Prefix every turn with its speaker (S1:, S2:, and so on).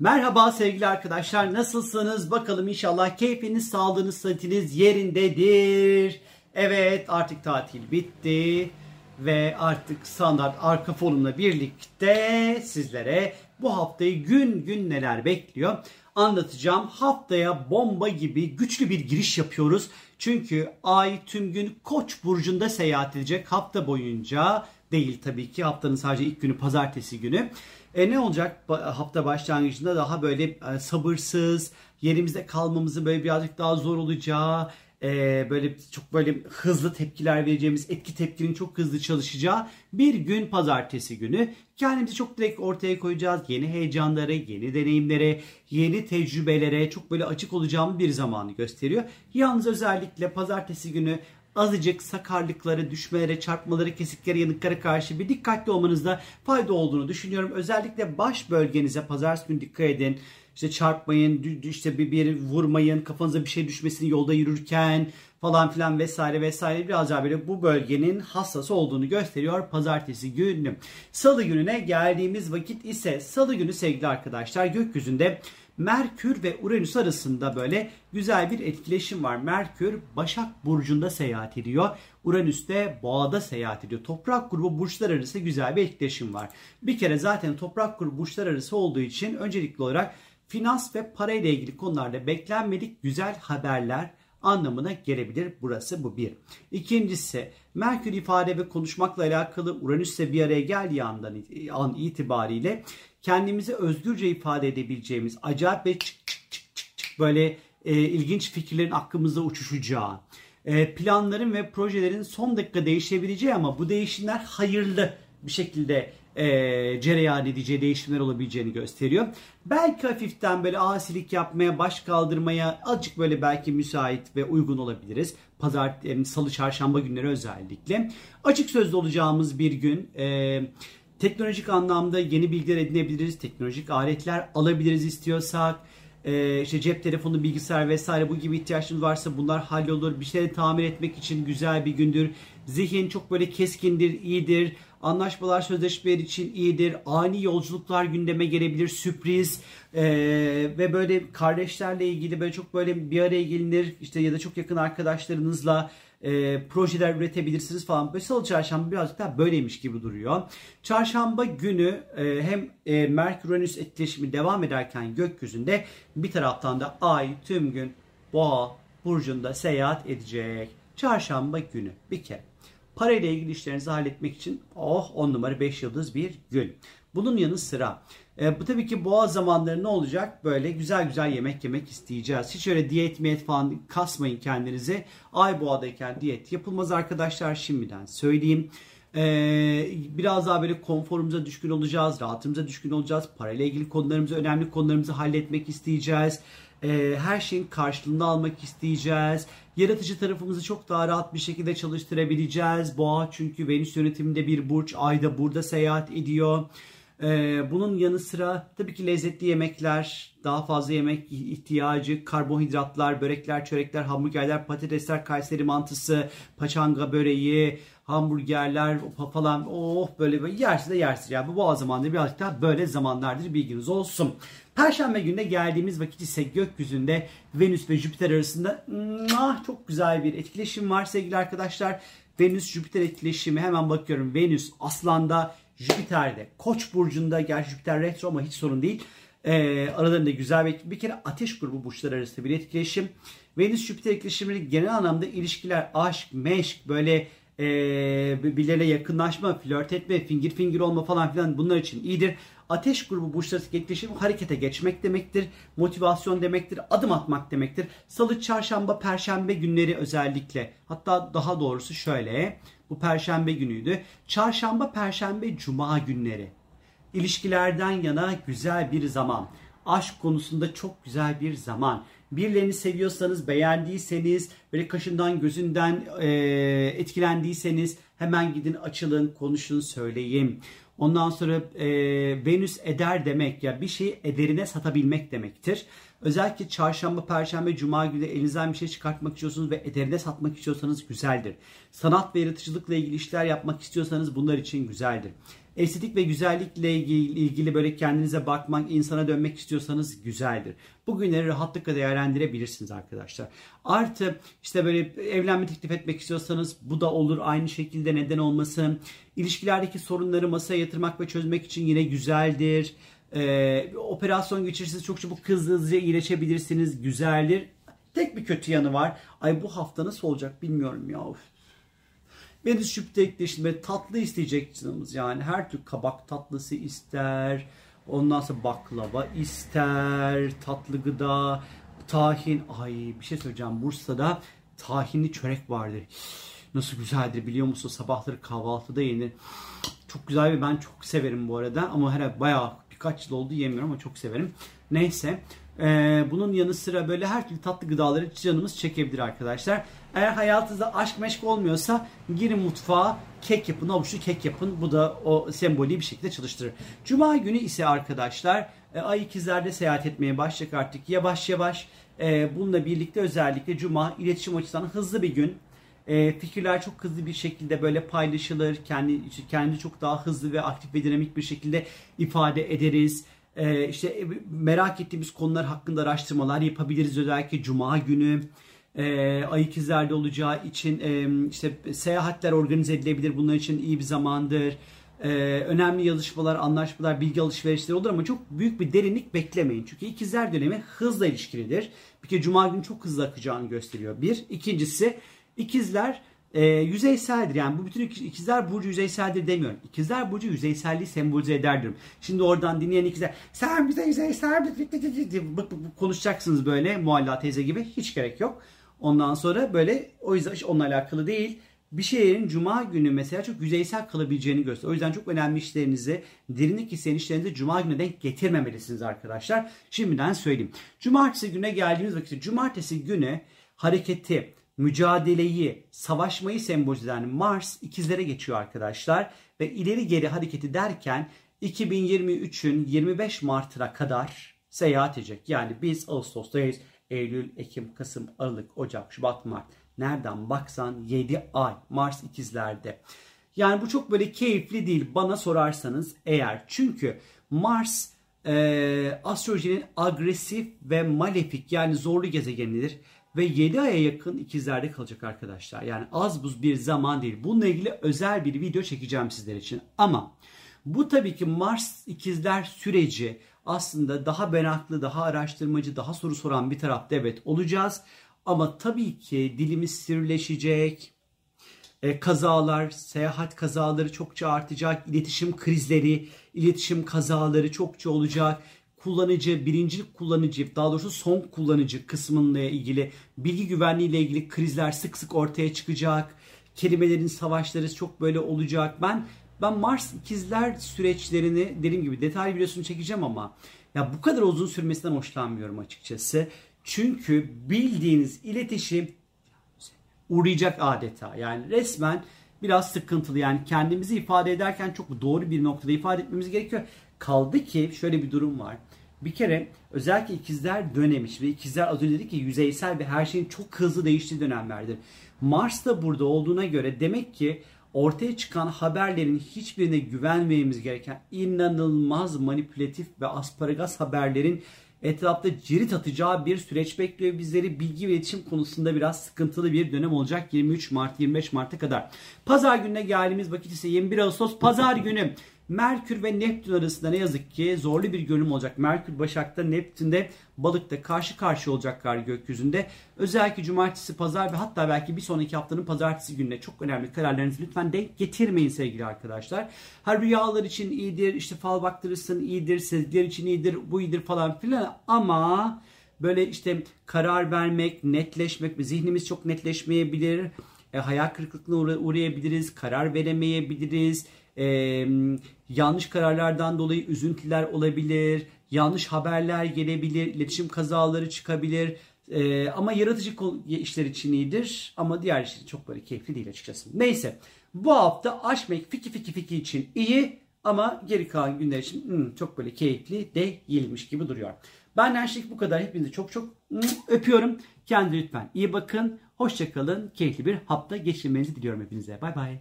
S1: Merhaba sevgili arkadaşlar nasılsınız? Bakalım inşallah keyfiniz, sağlığınız, sıhhatiniz yerindedir. Evet artık tatil bitti ve artık standart arka fonumla birlikte sizlere bu haftayı gün gün neler bekliyor anlatacağım. Haftaya bomba gibi güçlü bir giriş yapıyoruz. Çünkü ay tüm gün Koç burcunda seyahat edecek hafta boyunca değil tabii ki haftanın sadece ilk günü pazartesi günü. E ne olacak hafta başlangıcında daha böyle e, sabırsız, yerimizde kalmamızı böyle birazcık daha zor olacağı, e, böyle çok böyle hızlı tepkiler vereceğimiz, etki tepkinin çok hızlı çalışacağı bir gün pazartesi günü. Kendimizi çok direkt ortaya koyacağız. Yeni heyecanlara, yeni deneyimlere, yeni tecrübelere çok böyle açık olacağımız bir zamanı gösteriyor. Yalnız özellikle pazartesi günü azıcık sakarlıklara, düşmelere, çarpmalara, kesiklere, yanıklara karşı bir dikkatli olmanızda fayda olduğunu düşünüyorum. Özellikle baş bölgenize pazartesi günü dikkat edin. İşte çarpmayın, işte bir, bir vurmayın, kafanıza bir şey düşmesini yolda yürürken falan filan vesaire vesaire biraz daha böyle bu bölgenin hassas olduğunu gösteriyor pazartesi günü. Salı gününe geldiğimiz vakit ise salı günü sevgili arkadaşlar gökyüzünde Merkür ve Uranüs arasında böyle güzel bir etkileşim var. Merkür Başak Burcu'nda seyahat ediyor. Uranüs de Boğa'da seyahat ediyor. Toprak grubu burçlar arası güzel bir etkileşim var. Bir kere zaten toprak grubu burçlar arası olduğu için öncelikli olarak finans ve para ile ilgili konularda beklenmedik güzel haberler anlamına gelebilir. Burası bu bir. İkincisi Merkür ifade ve konuşmakla alakalı Uranüs'le bir araya geldiği andan an itibariyle kendimizi özgürce ifade edebileceğimiz acayip ve çık çık çık çık, çık böyle e, ilginç fikirlerin aklımızda uçuşacağı, e, planların ve projelerin son dakika değişebileceği ama bu değişimler hayırlı bir şekilde e, cereyan edeceği değişimler olabileceğini gösteriyor. Belki hafiften böyle asilik yapmaya, baş kaldırmaya azıcık böyle belki müsait ve uygun olabiliriz. Pazar, salı, çarşamba günleri özellikle. Açık sözlü olacağımız bir gün. E, teknolojik anlamda yeni bilgiler edinebiliriz. Teknolojik aletler alabiliriz istiyorsak. Ee, işte cep telefonu, bilgisayar vesaire bu gibi ihtiyaçlarınız varsa bunlar hallolur. Bir şeyleri tamir etmek için güzel bir gündür. Zihin çok böyle keskindir, iyidir. Anlaşmalar, sözleşmeler için iyidir. Ani yolculuklar gündeme gelebilir, sürpriz. Ee, ve böyle kardeşlerle ilgili böyle çok böyle bir araya gelinir. İşte ya da çok yakın arkadaşlarınızla e, projeler üretebilirsiniz falan. Böyle salı çarşamba birazcık daha böyleymiş gibi duruyor. Çarşamba günü e, hem e, Merkür-Uranüs etkileşimi devam ederken gökyüzünde bir taraftan da ay tüm gün boğa burcunda seyahat edecek. Çarşamba günü bir kere. Parayla ilgili işlerinizi halletmek için oh 10 numara 5 yıldız bir gün. Bunun yanı sıra e, bu tabii ki boğa zamanları ne olacak? Böyle güzel güzel yemek yemek isteyeceğiz. Hiç öyle diyet miyet falan kasmayın kendinize. Ay boğadayken diyet yapılmaz arkadaşlar şimdiden söyleyeyim. Ee, biraz daha böyle konforumuza düşkün olacağız, rahatımıza düşkün olacağız. Parayla ilgili konularımızı, önemli konularımızı halletmek isteyeceğiz. Ee, her şeyin karşılığını almak isteyeceğiz. Yaratıcı tarafımızı çok daha rahat bir şekilde çalıştırabileceğiz. Boğa çünkü Venüs yönetiminde bir burç, ayda burada seyahat ediyor. Ee, bunun yanı sıra tabii ki lezzetli yemekler, daha fazla yemek ihtiyacı, karbonhidratlar, börekler, çörekler, hamburgerler, patatesler, Kayseri mantısı, paçanga böreği, hamburgerler falan oh böyle, böyle yersiz de yersiz. Yani bu boğa zamanları birazcık daha böyle zamanlardır bilginiz olsun. Perşembe gününe geldiğimiz vakit ise gökyüzünde Venüs ve Jüpiter arasında ah, çok güzel bir etkileşim var sevgili arkadaşlar. Venüs-Jüpiter etkileşimi hemen bakıyorum. Venüs Aslan'da Jüpiter'de Koç burcunda gerçi Jüpiter retro ama hiç sorun değil. Ee, aralarında güzel bir, bir kere ateş grubu burçlar arasında bir etkileşim. Venüs Jüpiter etkileşimleri genel anlamda ilişkiler, aşk, meşk, böyle e, birbirleriyle yakınlaşma, flört etme, fingir fingir olma falan filan bunlar için iyidir. Ateş grubu burçları etkileşim harekete geçmek demektir. Motivasyon demektir. Adım atmak demektir. Salı, çarşamba, perşembe günleri özellikle. Hatta daha doğrusu şöyle. Bu perşembe günüydü. Çarşamba, perşembe, cuma günleri. İlişkilerden yana güzel bir zaman. Aşk konusunda çok güzel bir zaman. Birilerini seviyorsanız, beğendiyseniz, böyle kaşından gözünden e, etkilendiyseniz hemen gidin açılın, konuşun, söyleyin. Ondan sonra e, Venüs eder demek ya bir şeyi ederine satabilmek demektir. Özellikle çarşamba, perşembe, cuma günü elinizden bir şey çıkartmak istiyorsunuz ve ederine satmak istiyorsanız güzeldir. Sanat ve yaratıcılıkla ilgili işler yapmak istiyorsanız bunlar için güzeldir. estetik ve güzellikle ilgili, böyle kendinize bakmak, insana dönmek istiyorsanız güzeldir. Bugünleri rahatlıkla değerlendirebilirsiniz arkadaşlar. Artı işte böyle evlenme teklif etmek istiyorsanız bu da olur aynı şekilde neden olmasın. İlişkilerdeki sorunları masaya yatırmak ve çözmek için yine güzeldir. Ee, operasyon geçirirseniz çok çabuk hızlı hızlıca iyileşebilirsiniz. Güzeldir. Tek bir kötü yanı var. Ay bu hafta nasıl olacak bilmiyorum ya. Of. Venüs Jüpiter etkileşimi tatlı isteyecek canımız yani her tür kabak tatlısı ister. Ondan sonra baklava ister, tatlı gıda, tahin. Ay bir şey söyleyeceğim. Bursa'da tahinli çörek vardır. Nasıl güzeldir biliyor musun? Sabahları kahvaltıda yenir. Çok güzel ve ben çok severim bu arada. Ama herhalde bayağı birkaç yıl oldu yemiyorum ama çok severim. Neyse. Ee, bunun yanı sıra böyle her türlü tatlı gıdaları canımız çekebilir arkadaşlar. Eğer hayatınızda aşk meşk olmuyorsa girin mutfağa kek yapın, avuçlu kek yapın. Bu da o sembolü bir şekilde çalıştırır. Cuma günü ise arkadaşlar e, ay ikizlerde seyahat etmeye başlayacak artık yavaş yavaş. E, bununla birlikte özellikle Cuma iletişim açısından hızlı bir gün. E, fikirler çok hızlı bir şekilde böyle paylaşılır. Kendi kendi çok daha hızlı ve aktif ve dinamik bir şekilde ifade ederiz. E, işte merak ettiğimiz konular hakkında araştırmalar yapabiliriz özellikle Cuma günü. E, ay ikizlerde olacağı için e, işte seyahatler organize edilebilir. Bunlar için iyi bir zamandır. E, önemli yazışmalar, anlaşmalar, bilgi alışverişleri olur ama çok büyük bir derinlik beklemeyin. Çünkü ikizler dönemi hızla ilişkilidir. Bir kere Cuma günü çok hızlı akacağını gösteriyor. Bir. İkincisi ikizler e, yüzeyseldir. Yani bu bütün ikizler burcu yüzeyseldir demiyorum. İkizler burcu yüzeyselliği sembolize ederdir. Şimdi oradan dinleyen ikizler sen bize yüzeysel konuşacaksınız böyle Mualla teyze gibi hiç gerek yok. Ondan sonra böyle o yüzden onunla alakalı değil. Bir şeylerin cuma günü mesela çok yüzeysel kalabileceğini gösteriyor. O yüzden çok önemli işlerinizi, derinlik isteyen işlerinizi cuma gününe denk getirmemelisiniz arkadaşlar. Şimdiden söyleyeyim. Cumartesi güne geldiğimiz vakitte cumartesi günü hareketi, mücadeleyi, savaşmayı sembolize eden Mars ikizlere geçiyor arkadaşlar. Ve ileri geri hareketi derken 2023'ün 25 Mart'ına kadar seyahat edecek. Yani biz Ağustos'tayız. Eylül, Ekim, Kasım, Aralık, Ocak, Şubat, Mart. Nereden baksan 7 ay Mars ikizlerde. Yani bu çok böyle keyifli değil bana sorarsanız eğer. Çünkü Mars e, astrolojinin agresif ve malefik yani zorlu gezegenidir. Ve 7 aya yakın ikizlerde kalacak arkadaşlar. Yani az buz bir zaman değil. Bununla ilgili özel bir video çekeceğim sizler için. Ama bu tabii ki Mars ikizler süreci aslında daha meraklı, daha araştırmacı, daha soru soran bir tarafta evet olacağız. Ama tabii ki dilimiz sivrileşecek. E, kazalar, seyahat kazaları çokça artacak. İletişim krizleri, iletişim kazaları çokça olacak. Kullanıcı, birinci kullanıcı, daha doğrusu son kullanıcı kısmıyla ilgili bilgi güvenliği ile ilgili krizler sık sık ortaya çıkacak. Kelimelerin savaşları çok böyle olacak. Ben ben Mars ikizler süreçlerini dediğim gibi detaylı videosunu çekeceğim ama ya bu kadar uzun sürmesinden hoşlanmıyorum açıkçası. Çünkü bildiğiniz iletişim uğrayacak adeta. Yani resmen biraz sıkıntılı. Yani kendimizi ifade ederken çok doğru bir noktada ifade etmemiz gerekiyor. Kaldı ki şöyle bir durum var. Bir kere özellikle ikizler dönemiş ve ikizler az önce dedik ki yüzeysel ve her şeyin çok hızlı değiştiği dönemlerdir. Mars da burada olduğuna göre demek ki ortaya çıkan haberlerin hiçbirine güvenmememiz gereken inanılmaz manipülatif ve asparagas haberlerin etrafta cirit atacağı bir süreç bekliyor bizleri. Bilgi ve iletişim konusunda biraz sıkıntılı bir dönem olacak 23 Mart 25 Mart'a kadar. Pazar gününe geldiğimiz vakit ise 21 Ağustos Pazar günü Merkür ve Neptün arasında ne yazık ki zorlu bir görünüm olacak. Merkür Başak'ta, Neptün'de Balık'ta karşı karşı olacaklar gökyüzünde. Özellikle cumartesi, pazar ve hatta belki bir sonraki haftanın pazartesi gününe çok önemli kararlarınızı lütfen denk getirmeyin sevgili arkadaşlar. Her rüyalar için iyidir, işte fal baktırırsın iyidir, sezgiler için iyidir, bu iyidir falan filan ama böyle işte karar vermek, netleşmek, zihnimiz çok netleşmeyebilir. E, hayal kırıklığına uğrayabiliriz, karar veremeyebiliriz e, yanlış kararlardan dolayı üzüntüler olabilir, yanlış haberler gelebilir, iletişim kazaları çıkabilir. E, ama yaratıcı işler için iyidir ama diğer işler çok böyle keyifli değil açıkçası. Neyse bu hafta aşk mek fiki fiki fiki için iyi ama geri kalan günler için hmm, çok böyle keyifli değilmiş gibi duruyor. Benden şimdilik bu kadar. Hepinizi çok çok öpüyorum. Kendinize lütfen iyi bakın. Hoşçakalın. Keyifli bir hafta geçirmenizi diliyorum hepinize. Bay bay.